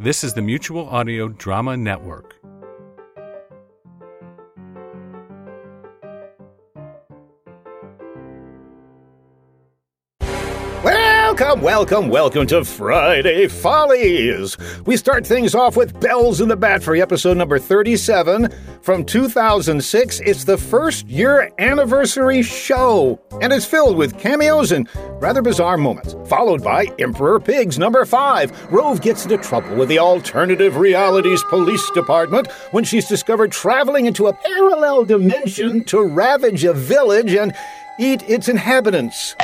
This is the Mutual Audio Drama Network. Welcome, welcome, welcome to Friday Follies. We start things off with Bells in the Bat for episode number 37 from 2006. It's the first year anniversary show, and it's filled with cameos and rather bizarre moments. Followed by Emperor Pigs number 5. Rove gets into trouble with the Alternative Realities Police Department when she's discovered traveling into a parallel dimension to ravage a village and eat its inhabitants.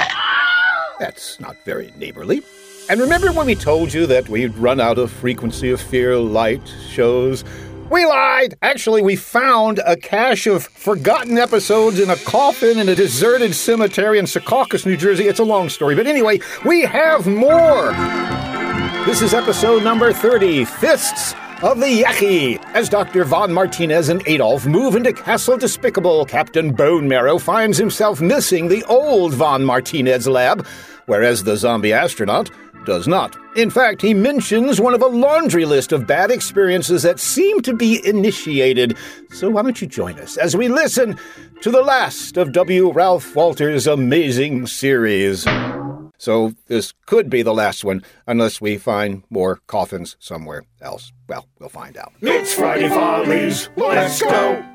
That's not very neighborly. And remember when we told you that we'd run out of frequency of fear light shows? We lied! Actually, we found a cache of forgotten episodes in a coffin in a deserted cemetery in Secaucus, New Jersey. It's a long story, but anyway, we have more! This is episode number 30 Fists of the Yaki. As Dr. Von Martinez and Adolf move into Castle Despicable, Captain Bone Marrow finds himself missing the old Von Martinez lab, whereas the zombie astronaut does not. In fact, he mentions one of a laundry list of bad experiences that seem to be initiated. So why don't you join us as we listen to the last of W. Ralph Walter's amazing series? So this could be the last one, unless we find more coffins somewhere else. Well, we'll find out. It's Friday Follies. Let's go.